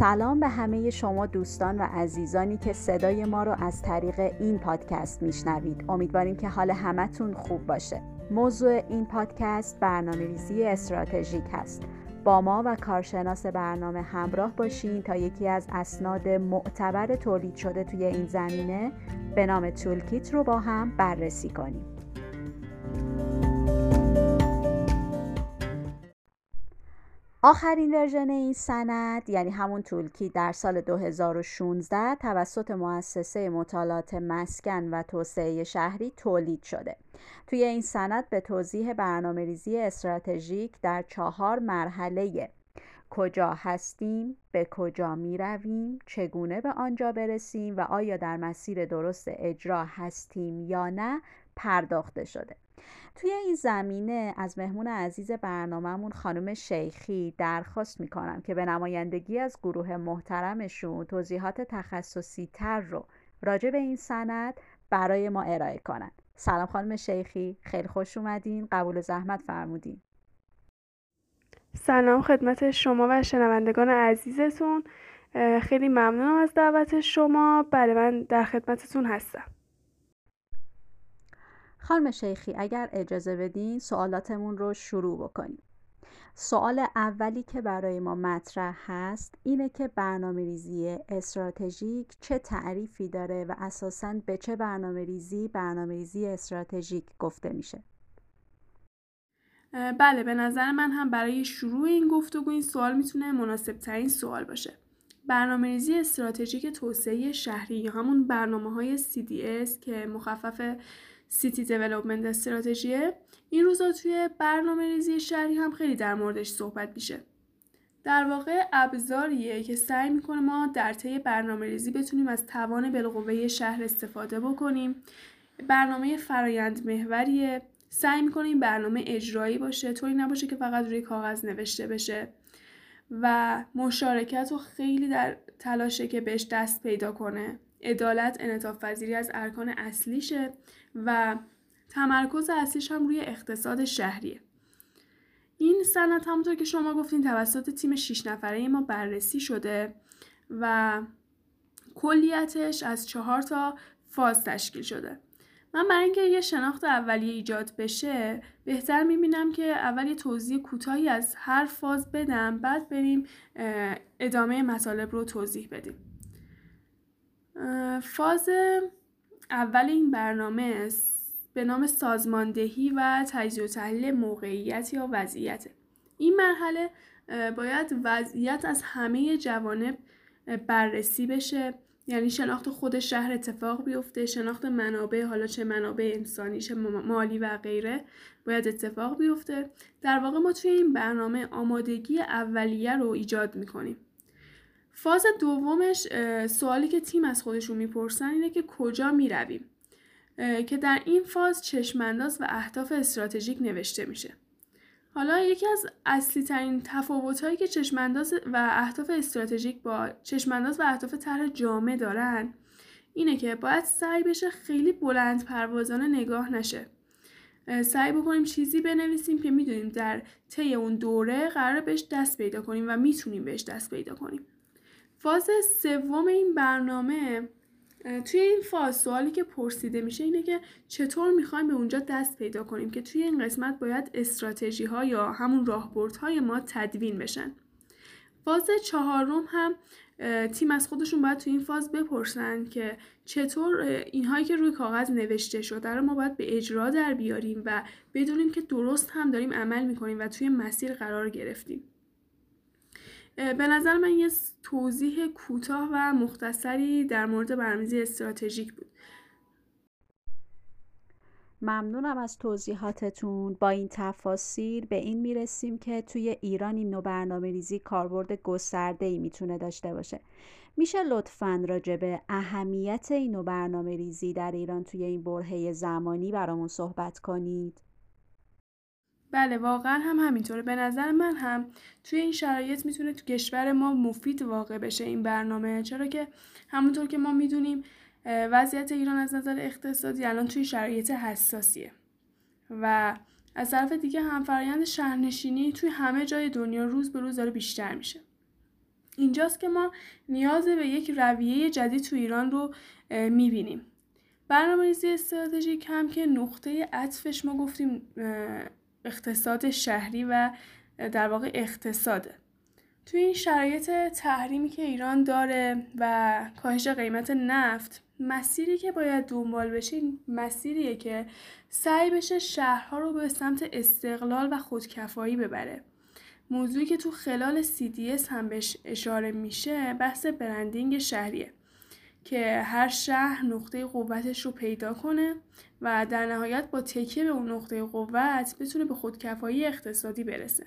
سلام به همه شما دوستان و عزیزانی که صدای ما رو از طریق این پادکست میشنوید. امیدواریم که حال همتون خوب باشه. موضوع این پادکست برنامه ریزی استراتژیک هست. با ما و کارشناس برنامه همراه باشین تا یکی از اسناد معتبر تولید شده توی این زمینه به نام تولکیت رو با هم بررسی کنیم. آخرین ورژن این سند یعنی همون تولکی در سال 2016 توسط مؤسسه مطالعات مسکن و توسعه شهری تولید شده. توی این سند به توضیح برنامه ریزی استراتژیک در چهار مرحله کجا هستیم، به کجا می رویم، چگونه به آنجا برسیم و آیا در مسیر درست اجرا هستیم یا نه پرداخته شده. توی این زمینه از مهمون عزیز برنامهمون خانم شیخی درخواست می‌کنم که به نمایندگی از گروه محترمشون توضیحات تخصصی تر رو راجع به این سند برای ما ارائه کنند. سلام خانم شیخی خیلی خوش اومدین قبول زحمت فرمودین. سلام خدمت شما و شنوندگان عزیزتون. خیلی ممنونم از دعوت شما. بله من در خدمتتون هستم. خانم شیخی اگر اجازه بدین سوالاتمون رو شروع بکنیم. سوال اولی که برای ما مطرح هست اینه که برنامه ریزی استراتژیک چه تعریفی داره و اساساً به چه برنامه ریزی برنامه ریزی استراتژیک گفته میشه. بله به نظر من هم برای شروع این گفتگو این سوال می‌تونه مناسب ترین سوال باشه. برنامه ریزی استراتژیک توسعه شهری همون برنامه های CDS که مخفف City Development Strategy ه این روزا توی برنامه ریزی شهری هم خیلی در موردش صحبت میشه. در واقع ابزاریه که سعی می‌کنه ما در طی برنامه ریزی بتونیم از توان بالقوه شهر استفاده بکنیم. برنامه فرایند محوریه. سعی می‌کنیم برنامه اجرایی باشه. طوری نباشه که فقط روی کاغذ نوشته بشه. و مشارکت رو خیلی در تلاشه که بهش دست پیدا کنه. عدالت انعطاف پذیری از ارکان اصلیشه و تمرکز اصلیش هم روی اقتصاد شهریه. این سند همونطور که شما گفتین توسط تیم 6 نفره ما بررسی شده و کلیتش از چهار تا فاز تشکیل شده. من برای اینکه یه شناخت اولیه ایجاد بشه بهتر می‌بینم که اول یه توضیح کوتاهی از هر فاز بدم بعد بریم ادامه مطالب رو توضیح بدیم. فاز اول این برنامه به نام سازماندهی و تجزیه و تحلیل موقعیت یا وضعیت. این مرحله باید وضعیت از همه جوانب بررسی بشه. یعنی شناخت خود شهر اتفاق بیفته شناخت منابع حالا چه منابع انسانی چه مالی و غیره باید اتفاق بیفته. در واقع ما توی این برنامه آمادگی اولیه رو ایجاد می‌کنیم. فاز دومش سوالی که تیم از خودشون می‌پرسن اینه که کجا می‌رویم؟ که در این فاز چشمانداز و اهداف استراتژیک نوشته میشه. حالا یکی از اصلی ترین تفاوت هایی که چشمانداز و اهداف استراتژیک با چشمانداز و اهداف طرح جامع دارن اینه که باید سعی بشه خیلی بلند پروازانه نگاه نشه. سعی بکنیم چیزی بنویسیم که می‌دونیم در طی اون دوره قرار بهش دست پیدا کنیم و می‌تونیم بهش دست پیدا کنیم. فاز سوم این برنامه توی این فاز سوالی که پرسیده میشه اینه که چطور می‌خوایم به اونجا دست پیدا کنیم که توی این قسمت باید استراتژی ها یا همون های ما تدوین بشن. فاز چهارم هم تیم از خودشون باید توی این فاز بپرسن که چطور اینهایی که روی کاغذ نوشته شده رو ما باید به اجرا در بیاریم و بدونیم که درست هم داریم عمل می‌کنیم و توی مسیر قرار گرفتیم. به نظر من یه توضیح کوتاه و مختصری در مورد برنامه‌ریزی استراتژیک بود. ممنونم از توضیحاتتون. با این تفاصیل به این می‌رسیم که توی ایران این نوع برنامه ریزی کاربرد گسترده ای می‌تونه داشته باشه. میشه لطفا راجع به اهمیت این نوع برنامه ریزی در ایران توی این برهه زمانی برامون صحبت کنید؟ بله واقعا هم همینطوره. به نظر من هم توی این شرایط می‌تونه تو کشور ما مفید واقع بشه این برنامه. چرا که همونطور که ما می‌دونیم وضعیت ایران از نظر اقتصادی الان توی شرایط حساسیه. و از طرف دیگه هم فرایند شهرنشینی توی همه جای دنیا روز به روز داره بیشتر میشه. اینجاست که ما نیاز به یک رویه جدید تو ایران رو می‌بینیم. برنامه ریزی استراتژیک هم که نقطه عطفش ما گفتیم اقتصاد شهری و در واقع اقتصاده توی این شرایط تحریمی که ایران داره و کاهش قیمت نفت مسیری که باید دنبال بشه مسیریه که سعی بشه شهرها رو به سمت استقلال و خودکفایی ببره. موضوعی که تو خلال CDS هم بهش اشاره میشه بحث برندینگ شهریه. که هر شهر نقطه قوتش رو پیدا کنه و در نهایت با تکیه به اون نقطه قوت بتونه به خودکفایی اقتصادی برسه.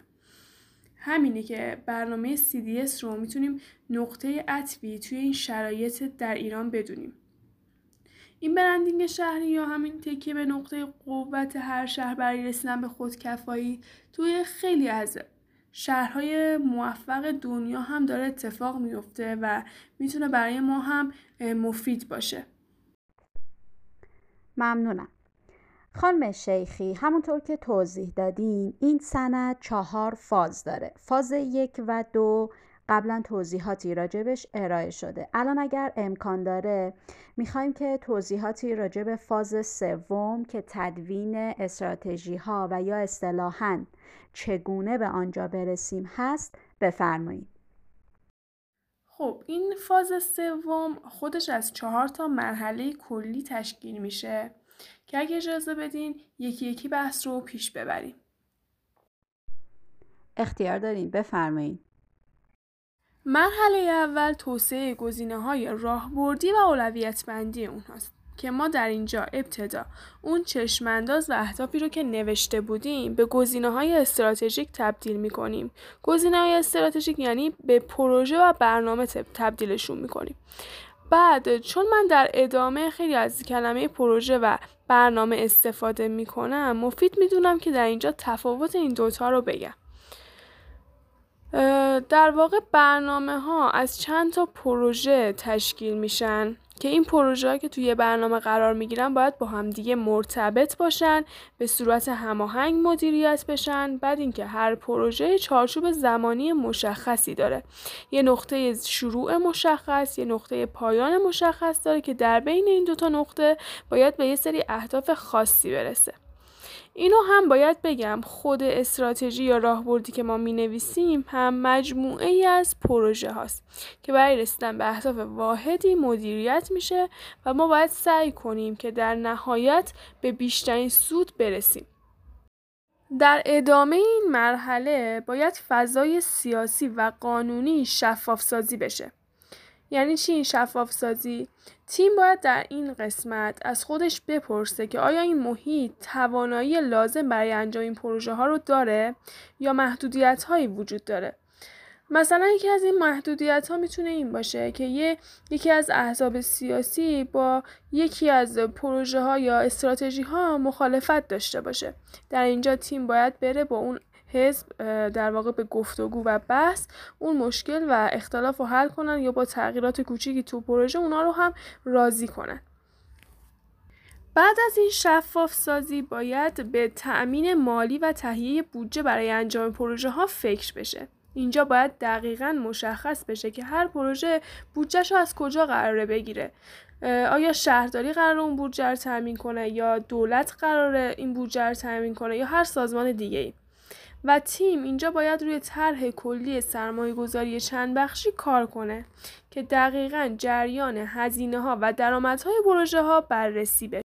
همینه که برنامه CDS رو می‌تونیم نقطه عطفی توی این شرایط در ایران بدونیم. این برندینگ شهری یا همین تکیه به نقطه قوت هر شهر برای رسیدن به خودکفایی توی خیلی از شهرهای موفق دنیا هم داره اتفاق میفته و می‌تونه برای ما هم مفید باشه. ممنونم. خانم شیخی همونطور که توضیح دادین این سند چهار فاز داره. فاز یک و دو قبلا توضیحاتی راجبش ارائه شده. الان اگر امکان داره می‌خوایم که توضیحاتی راجب فاز سوم که تدوین استراتژی ها و یا اصطلاحا چگونه به آنجا برسیم هست بفرمایید. خب این فاز سوم خودش از چهار تا مرحله کلی تشکیل میشه که اگه اجازه بدین یکی یکی بحث رو پیش ببریم. اختیار داریم. بفرمایید. مرحله اول توسعه گزینه های راهبردی و اولویت بندی اونهاست که ما در اینجا ابتدا اون چشمانداز و اهدافی رو که نوشته بودیم به گزینه های استراتژیک تبدیل می کنیم. گزینه های استراتژیک یعنی به پروژه و برنامه تبدیلشون می کنیم. بعد چون من در ادامه خیلی از کلمه پروژه و برنامه استفاده می کنم مفید می دونم که در اینجا تفاوت این دوتا رو بگم. در واقع برنامه ها از چند تا پروژه تشکیل میشن که این پروژه که توی برنامه قرار می‌گیرن باید با همدیگه مرتبط باشن به صورت هماهنگ مدیریت بشن. بعد اینکه هر پروژه چارچوب زمانی مشخصی داره. یه نقطه شروع مشخص یه نقطه پایان مشخص داره که در بین این دوتا نقطه باید به یه سری اهداف خاصی برسه. اینو هم باید بگم خود استراتژی یا راهبردی که ما می نویسیم هم مجموعه ای از پروژه هاست که برای رسیدن به اهداف واحدی مدیریت میشه و ما باید سعی کنیم که در نهایت به بیشترین سود برسیم. در ادامه این مرحله باید فضای سیاسی و قانونی شفاف سازی بشه. یعنی چی این شفاف سازی؟ تیم باید در این قسمت از خودش بپرسه که آیا این محیط توانایی لازم برای انجام این پروژه ها رو داره یا محدودیت هایی وجود داره مثلا یکی از این محدودیت ها می‌تونه این باشه که یه یکی از احزاب سیاسی با یکی از پروژه ها یا استراتژی ها مخالفت داشته باشه در اینجا تیم باید بره با اون حزب در واقع به گفتگو و بحث اون مشکل و اختلاف رو حل کنن یا با تغییرات کوچیکی تو پروژه اونا رو هم راضی کنن بعد از این شفاف سازی باید به تأمین مالی و تهیه بودجه برای انجام پروژه ها فکر بشه. اینجا باید دقیقا مشخص بشه که هر پروژه بودجهش رو از کجا قراره بگیره. آیا شهرداری قرار اون بودجه رو تأمین کنه یا دولت قراره این بودجه رو تأمین کنه یا هر سازمان دیگه ای. و تیم اینجا باید روی طرح کلی سرمایه گذاری چند بخشی کار کنه که دقیقا جریان هزینه ها و درآمدهای پروژه ها بررسی بشه.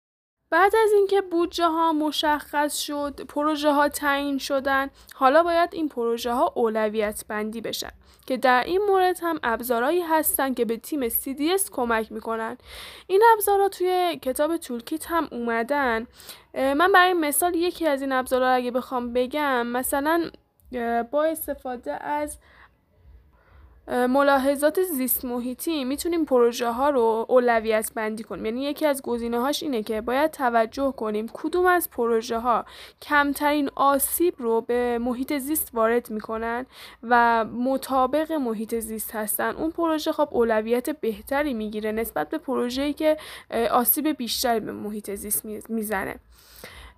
بعد از اینکه بودجه ها مشخص شد، پروژه ها تعیین شدن، حالا باید این پروژه ها اولویت بندی بشن که در این مورد هم ابزارهایی هستن که به تیم CDS کمک می‌کنن. این ابزارها توی کتاب تولکیت هم اومدن. من برای مثال یکی از این ابزارها اگه بخوام بگم مثلا با استفاده از ملاحظات زیست محیطی می‌تونیم پروژه ها رو اولویت بندی کنیم. یعنی یکی از گزینه هاش اینه که باید توجه کنیم کدوم از پروژه ها کمترین آسیب رو به محیط زیست وارد می‌کنن و مطابق محیط زیست هستن. اون پروژه خب اولویت بهتری می‌گیره نسبت به پروژه‌ای که آسیب بیشتری به محیط زیست می‌زنه.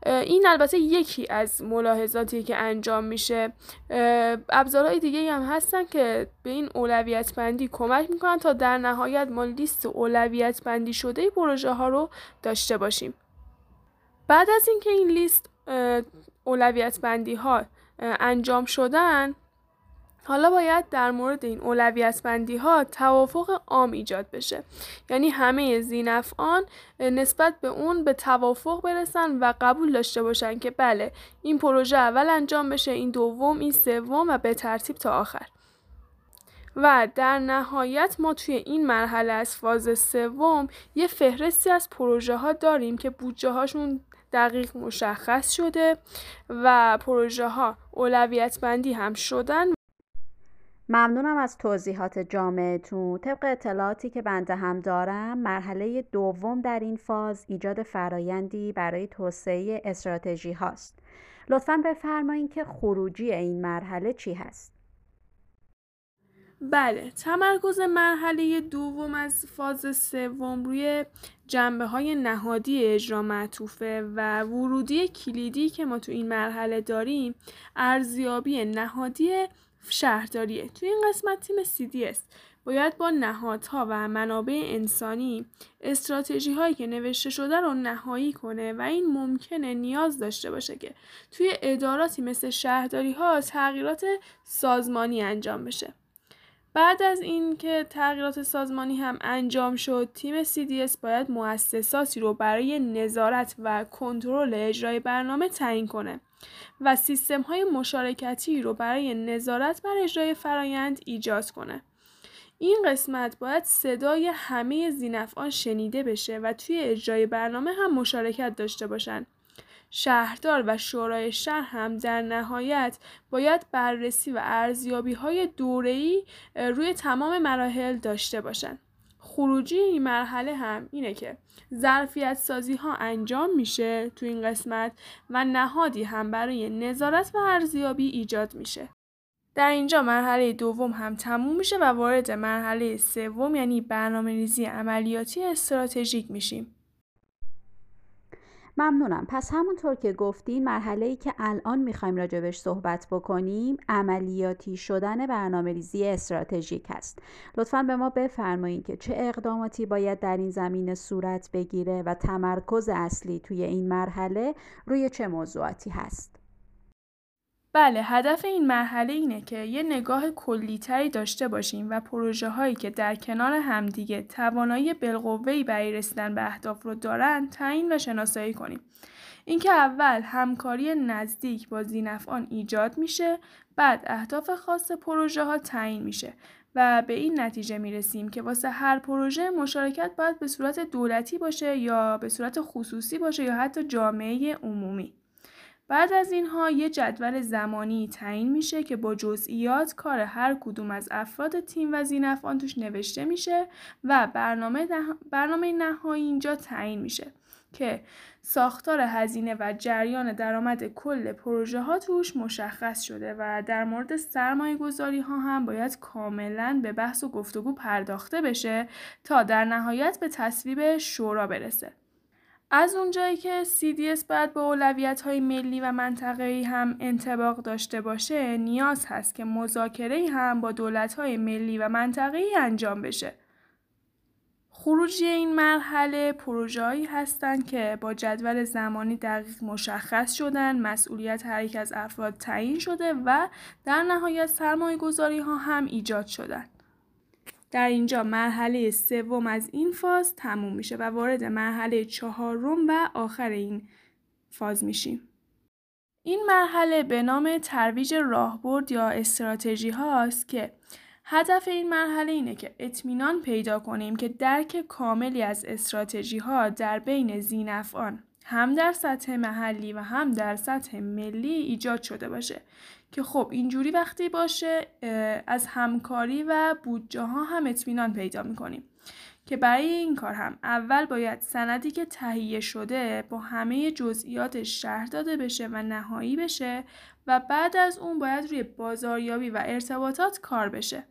این البته یکی از ملاحظاتی که انجام میشه. ابزارهای دیگه هم هستن که به این اولویت بندی کمک می‌کنن تا در نهایت ما لیست اولویت بندی شده پروژه ها رو داشته باشیم. بعد از اینکه این لیست اولویت بندی ها انجام شدن حالا باید در مورد این اولویت بندی ها توافق عام ایجاد بشه. یعنی همه زینفعان نسبت به اون به توافق برسن و قبول داشته باشن که بله این پروژه اول انجام بشه این دوم این سوم و به ترتیب تا آخر. و در نهایت ما توی این مرحله از فاز سوم یه فهرستی از پروژه ها داریم که بودجه هاشون دقیق مشخص شده و پروژه ها اولویت بندی هم شدن. ممنونم از توضیحات جامعتون. طبق اطلاعاتی که بنده هم دارم مرحله دوم در این فاز ایجاد فرایندی برای توسعه استراتژی هاست. لطفا بفرمایید که خروجی این مرحله چی هست. بله تمرکز مرحله دوم از فاز سوم روی جنبه های نهادی اجرا معطوفه و ورودی کلیدی که ما تو این مرحله داریم ارزیابی نهادی شهرداریه. توی این قسمت تیم CDS باید با نهادها و منابع انسانی استراتژی هایی که نوشته شده رو نهایی کنه و این ممکنه نیاز داشته باشه که توی اداراتی مثل شهرداری ها تغییرات سازمانی انجام بشه. بعد از اینکه تغییرات سازمانی هم انجام شد تیم CDS باید مؤسساتی رو برای نظارت و کنترل اجرای برنامه تعیین کنه. و سیستم های مشارکتی رو برای نظارت بر اجرای فرایند ایجاد کنه. این قسمت باید صدای همه زینفعان شنیده بشه و توی اجرای برنامه هم مشارکت داشته باشند. شهردار و شورای شهر هم در نهایت باید بررسی و ارزیابی های دوره‌ای روی تمام مراحل داشته باشند. خروجی این مرحله هم اینه که ظرفیت سازی ها انجام میشه تو این قسمت و نهادی هم برای نظارت و ارزیابی ایجاد میشه. در اینجا مرحله دوم هم تموم میشه و وارد مرحله سوم یعنی برنامه ریزی عملیاتی استراتژیک میشیم. ممنونم. پس همونطور که گفتین مرحله ای که الان می‌خوایم راجبش صحبت بکنیم عملیاتی شدن برنامه ریزی استراتژیک هست لطفا به ما بفرمایید که چه اقداماتی باید در این زمینه صورت بگیره و تمرکز اصلی توی این مرحله روی چه موضوعاتی هست. بله هدف این مرحله اینه که یه نگاه کلیتری داشته باشیم و پروژه هایی که در کنار همدیگه توانایی بالقوه‌ای برای رسیدن به اهداف رو دارن تعیین و شناسایی کنیم. اینکه اول همکاری نزدیک با زینفعان ایجاد میشه بعد اهداف خاص پروژه ها تعیین میشه و به این نتیجه می‌رسیم که واسه هر پروژه مشارکت باید به صورت دولتی باشه یا به صورت خصوصی باشه یا حتی جامعه عمومی. بعد از اینها یه جدول زمانی تعیین میشه که با جزئیات کار هر کدوم از افراد تیم و زینفعان توش نوشته میشه و برنامه, برنامه نهایی اینجا تعیین میشه که ساختار هزینه و جریان درآمد کل پروژه ها توش مشخص شده و در مورد سرمایه گذاری ها هم باید کاملا به بحث و گفتگو پرداخته بشه تا در نهایت به تصویب شورا برسه. از اونجایی که CDS باید به اولویت های ملی و منطقه‌ای هم انتباق داشته باشه نیاز هست که مذاکره هم با دولت های ملی و منطقه‌ای انجام بشه. خروجی این مرحله پروژه‌ای هستند که با جدول زمانی دقیق مشخص شدن، مسئولیت هر یک از افراد تعیین شده و در نهایت سرمایه گذاری ها هم ایجاد شدن. در اینجا مرحله سوم از این فاز تموم میشه و وارد مرحله چهارم و آخر این فاز میشیم. این مرحله به نام ترویج راهبرد یا استراتژی هاست که هدف این مرحله اینه که اطمینان پیدا کنیم که درک کاملی از استراتژی ها در بین زینفعان هم در سطح محلی و هم در سطح ملی ایجاد شده باشه که خب اینجوری وقتی باشه از همکاری و بودجه ها هم اطمینان پیدا می‌کنیم. که برای این کار هم اول باید سندی که تهیه شده با همه جزئیاتش شرح داده بشه و نهایی بشه و بعد از اون باید روی بازاریابی و ارتباطات کار بشه.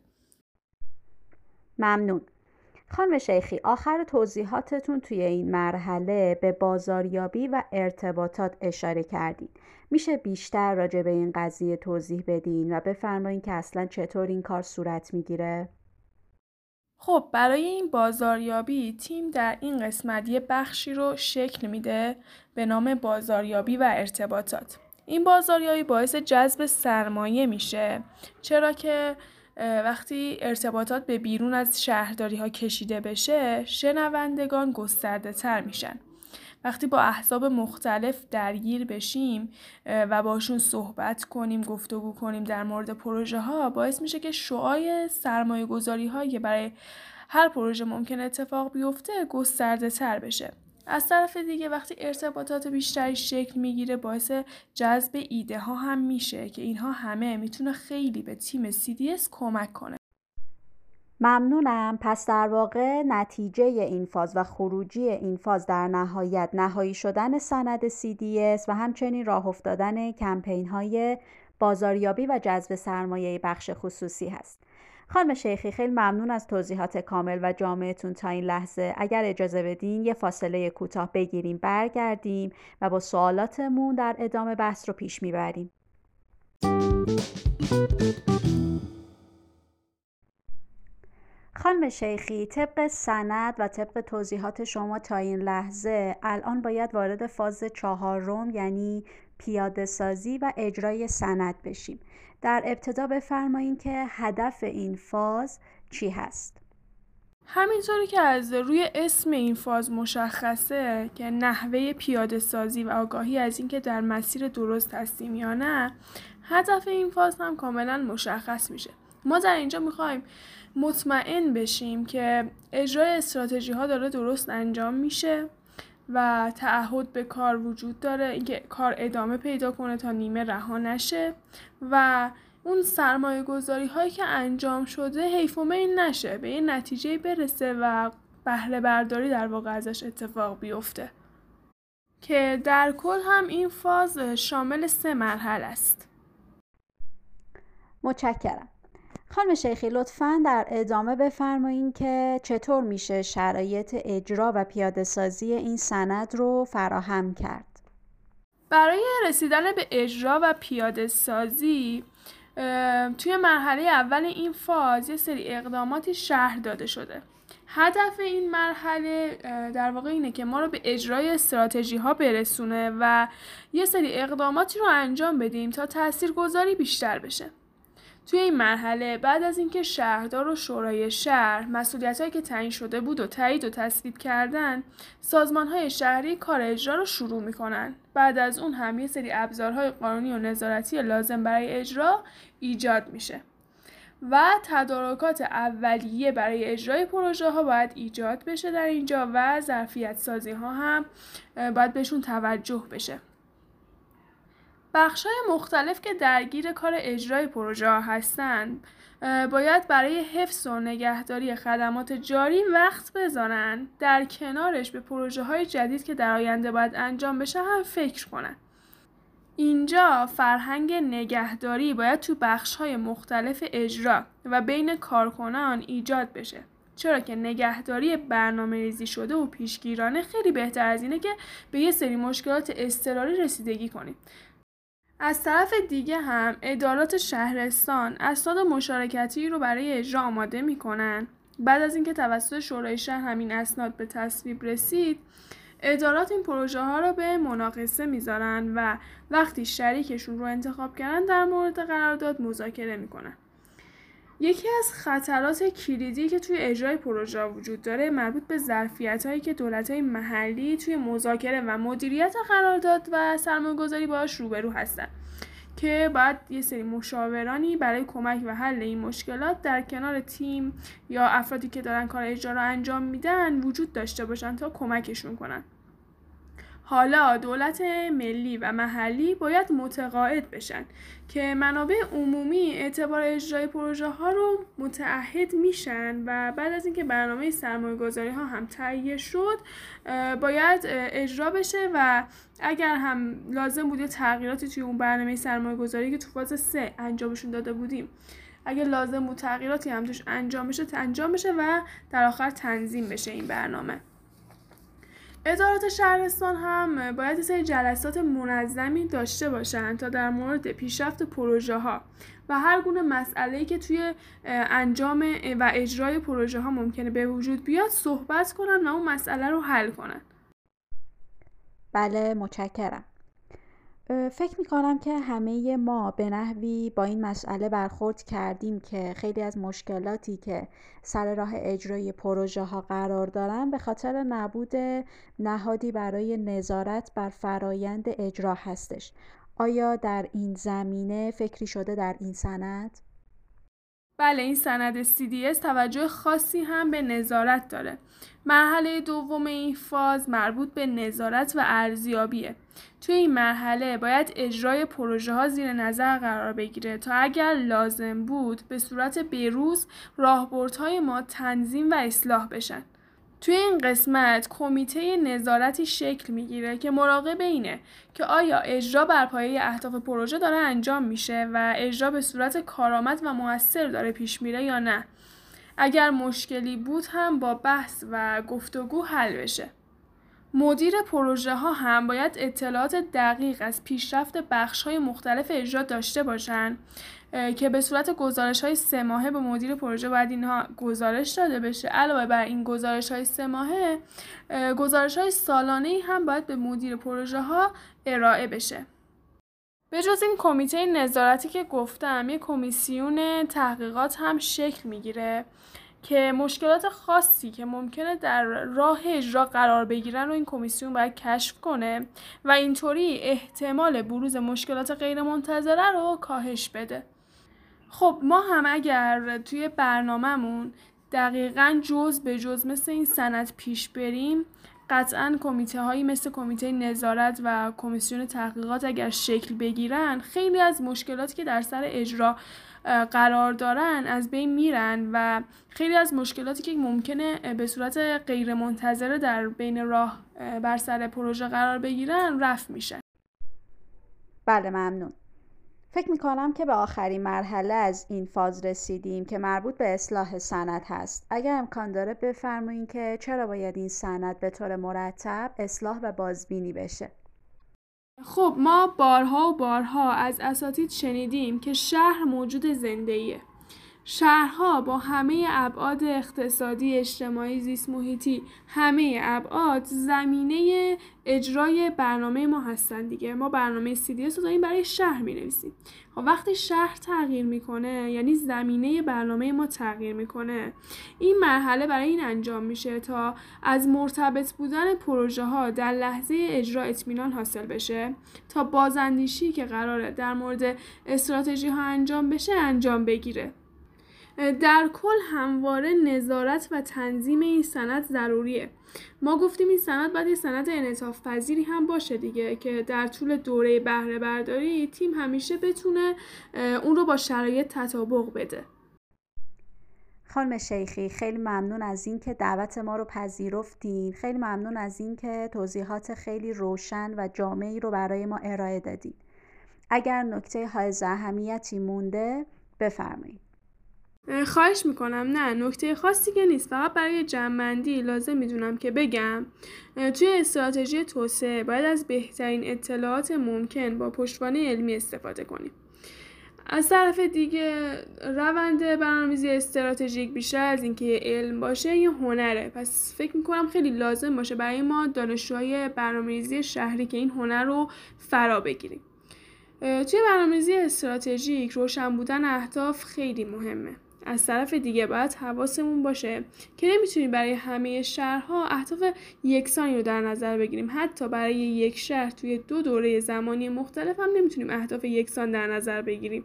ممنون. خانم شیخی آخر توضیحاتتون توی این مرحله به بازاریابی و ارتباطات اشاره کردین. میشه بیشتر راجع به این قضیه توضیح بدین و بفرمایین که اصلا چطور این کار صورت می‌گیره؟ خب برای این بازاریابی تیم در این قسمت یه بخشی رو شکل میده به نام بازاریابی و ارتباطات. این بازاریابی باعث جذب سرمایه میشه. چرا که وقتی ارتباطات به بیرون از شهرداری ها کشیده بشه شنوندگان گسترده تر میشن. وقتی با احزاب مختلف درگیر بشیم و باشون صحبت کنیم گفتگو کنیم در مورد پروژه ها باعث میشه که شعای سرمایه گذاری هایی که برای هر پروژه ممکن اتفاق بیفته گسترده تر بشه. از طرف دیگه وقتی ارتباطات بیشتری شکل می‌گیره باعث جذب ایده ها هم میشه که اینها همه می‌تونه خیلی به تیم CDS کمک کنه. ممنونم. پس در واقع نتیجه این فاز و خروجی این فاز در نهایت نهایی شدن سند CDS و همچنین راه افتادن کمپین های بازاریابی و جذب سرمایه بخش خصوصی هست. خانم شیخی خیلی ممنون از توضیحات کامل و جامعتون تا این لحظه. اگر اجازه بدین یه فاصله کوتاه بگیریم برگردیم و با سوالاتمون در ادامه بحث رو پیش می‌بریم. خانم شیخی طبق سند و طبق توضیحات شما تا این لحظه الان باید وارد فاز چهارم یعنی پیاده سازی و اجرای سند بشیم. در ابتدا بفرمایین که هدف این فاز چی هست. همینطوری که از روی اسم این فاز مشخصه که نحوه پیاده سازی و آگاهی از اینکه در مسیر درست هستیم یا نه هدف این فاز هم کاملا مشخص میشه. ما در اینجا می‌خوایم مطمئن بشیم که اجرای استراتژی ها داره درست انجام میشه. و تعهد به کار وجود داره اینکه کار ادامه پیدا کنه تا نیمه رها نشه و اون سرمایه گذاری هایی که انجام شده حیف و نشه به یه نتیجه برسه و بهره برداری در واقع ازش اتفاق بیفته. که در کل هم این فاز شامل سه مرحله است. متشکرم. خانم شیخی لطفا در ادامه بفرمایین که چطور میشه شرایط اجرا و پیاده سازی این سند رو فراهم کرد؟ برای رسیدن به اجرا و پیاده سازی توی مرحله اول این فاز یه سری اقداماتی شهر داده شده. هدف این مرحله در واقع اینه که ما رو به اجرای استراتژی ها برسونه و یه سری اقداماتی رو انجام بدیم تا تاثیرگذاری بیشتر بشه. توی این مرحله بعد از اینکه شهردار و شورای شهر مسئولیت که تعیین شده بود و تایید و تصویب کردن سازمان های شهری کار اجرا رو شروع می‌کنن. بعد از اون هم یه سری ابزارهای قانونی و نظارتی لازم برای اجرا ایجاد میشه. و تدارکات اولیه برای اجرای پروژه ها باید ایجاد بشه در اینجا و ظرفیت سازی ها هم باید بهشون توجه بشه. بخش های مختلف که درگیر کار اجرای پروژه ها هستند باید برای حفظ و نگهداری خدمات جاری وقت بذارن. در کنارش به پروژه های جدید که در آینده باید انجام بشه هم فکر کنن. اینجا فرهنگ نگهداری باید تو بخش های مختلف اجرا و بین کارکنان ایجاد بشه. چرا که نگهداری برنامه ریزی شده و پیشگیرانه خیلی بهتر از اینه که به یه سری مشکلات اضطراری رسیدگی کنیم. از طرف دیگه هم ادارات شهرستان اسناد مشارکتی رو برای اجرا آماده می‌کنن. بعد از اینکه توسط شورای شهر همین اسناد به تصویب رسید ادارات این پروژه ها رو به مناقصه می‌ذارن و وقتی شریکشون رو انتخاب کردن در مورد قرارداد مذاکره می‌کنن. یکی از خطرات کلیدی که توی اجرای پروژه وجود داره مربوط به ظرفیت هایی که دولت های محلی توی مذاکره و مدیریت قرارداد و سرمایه‌گذاری باش روبرو هستن که باید یه سری مشاورانی برای کمک و حل این مشکلات در کنار تیم یا افرادی که دارن کار اجرا رو انجام میدن وجود داشته باشن تا کمکشون کنن. حالا دولت ملی و محلی باید متقاعد بشن که منابع عمومی اعتبار اجرای پروژه ها رو متعهد میشن و بعد از اینکه برنامه سرمایه گذاری ها هم تهیه شد باید اجرا بشه و اگر هم لازم بوده تغییراتی توی اون برنامه سرمایه گذاری که تو فاز سه انجامشون داده بودیم. اگه لازم بود تغییراتی هم توش انجام بشه انجام بشه و در آخر تنظیم بشه این برنامه. ادارات شهرستان هم باید سری جلسات منظمی داشته باشن تا در مورد پیشرفت پروژه ها و هر گونه مسئله که توی انجام و اجرای پروژه ها ممکنه به وجود بیاد صحبت کنن و اون مسئله رو حل کنن. بله متشکرم. فکر می کنم که همه ما به نحوی با این مسئله برخورد کردیم که خیلی از مشکلاتی که سر راه اجرای پروژه ها قرار دارن به خاطر نبود نهادی برای نظارت بر فرایند اجرا هستش. آیا در این زمینه فکری شده در این سند؟ بله این سند CDS توجه خاصی هم به نظارت داره. مرحله دوم این فاز مربوط به نظارت و ارزیابیه. توی این مرحله باید اجرای پروژه ها زیر نظر قرار بگیره تا اگر لازم بود به صورت بروز راهبردهای ما تنظیم و اصلاح بشن. توی این قسمت کمیته نظارتی شکل می‌گیره که مراقب اینه که آیا اجرا بر پایه اهداف پروژه داره انجام میشه و اجرا به صورت کارآمد و موثر داره پیش میره یا نه اگر مشکلی بود هم با بحث و گفتگو حل بشه مدیر پروژه ها هم باید اطلاعات دقیق از پیشرفت بخش های مختلف اجرا داشته باشند که به صورت گزارش های سه ماهه به مدیر پروژه باید اینها گزارش داده بشه. علاوه بر این گزارش های سه ماهه گزارش های سالانه هم باید به مدیر پروژه ها ارائه بشه. به جز این کمیته نظارتی که گفتم یه کمیسیون تحقیقات هم شکل می‌گیره. که مشکلات خاصی که ممکنه در راه اجرا قرار بگیرن رو این کمیسیون باید کشف کنه و اینطوری احتمال بروز مشکلات غیرمنتظره رو کاهش بده. خب ما هم اگر توی برنامهمون دقیقا جز به جز مثل این سند پیش بریم قطعا کمیته هایی مثل کمیته نظارت و کمیسیون تحقیقات اگر شکل بگیرن خیلی از مشکلاتی که در سر اجرا قرار دارن از بین میرن و خیلی از مشکلاتی که ممکنه به صورت غیر منتظره در بین راه بر سر پروژه قرار بگیرن رفت میشن. بله ممنون. فکر می‌کنم که به آخرین مرحله از این فاز رسیدیم که مربوط به اصلاح سند هست. اگر امکان داره بفرمایید که چرا باید این سند به طور مرتب اصلاح و بازبینی بشه. خب ما بارها و بارها از اساتید شنیدیم که شهر موجود زنده شهرها با همه ابعاد اقتصادی اجتماعی زیست محیطی همه ابعاد زمینه اجرای برنامه ما هستن دیگه. ما برنامه CDS رو داریم برای شهر می نویسیم خب وقتی شهر تغییر می‌کنه یعنی زمینه برنامه ما تغییر می‌کنه این مرحله برای این انجام میشه تا از مرتبط بودن پروژه ها در لحظه اجرا اطمینان حاصل بشه تا بازاندیشی که قراره در مورد استراتژی ها انجام بشه انجام بگیره. در کل همواره نظارت و تنظیم این سند ضروریه. ما گفتیم این سند باید یه سند انعطاف پذیری هم باشه دیگه که در طول دوره بهره برداری تیم همیشه بتونه اون رو با شرایط تطابق بده. خانم شیخی خیلی ممنون از اینکه دعوت ما رو پذیرفتین. خیلی ممنون از اینکه توضیحات خیلی روشن و جامعی رو برای ما ارائه دادین. اگر نکته های اهمیتی مونده بفرمایید. خواهش می‌کنم. نه نکته خاصی که نیست. فقط برای جمعندی لازم می‌دونم که بگم توی استراتژی توسعه باید از بهترین اطلاعات ممکن با پشتوانه علمی استفاده کنیم. از طرف دیگه روند برنامه‌ریزی استراتژیک بیشتر از اینکه علم باشه یه هنره. پس فکر می‌کنم خیلی لازم باشه برای ما دانشجوهای برنامه‌ریزی شهری که این هنر رو فرا بگیریم. توی برنامه‌ریزی استراتژیک روشن بودن اهداف خیلی مهمه. از طرف دیگه باید حواسمون باشه که نمی‌تونیم برای همه شهرها اهداف یکسانی رو در نظر بگیریم. حتی برای یک شهر توی دو دوره زمانی مختلف هم نمی‌تونیم اهداف یکسان در نظر بگیریم.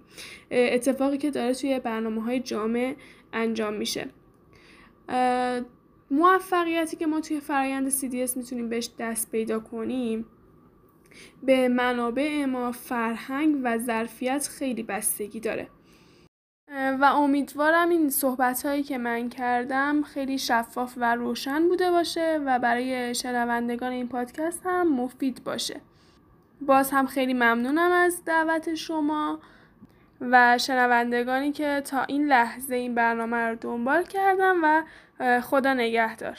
اتفاقی که داره توی برنامه های جامع انجام میشه. موفقیتی که ما توی فرایند CDS می‌تونیم بهش دست پیدا کنیم به منابع ما فرهنگ و ظرفیت خیلی بستگی داره. و امیدوارم این صحبت هایی که من کردم خیلی شفاف و روشن بوده باشه و برای شنوندگان این پادکست هم مفید باشه. باز هم خیلی ممنونم از دعوت شما و شنوندگانی که تا این لحظه این برنامه رو دنبال کردن و خدا نگهدار.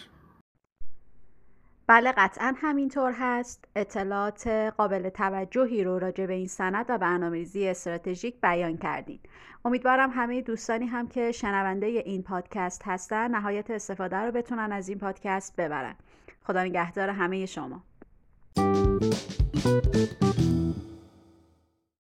بله قطعا همینطور هست. اطلاعات قابل توجهی رو راجع به این سند و برنامه‌ریزی استراتژیک بیان کردین. امیدوارم همه دوستانی هم که شنونده این پادکست هستن نهایت استفاده رو بتونن از این پادکست ببرن. خدا نگهدار همه شما.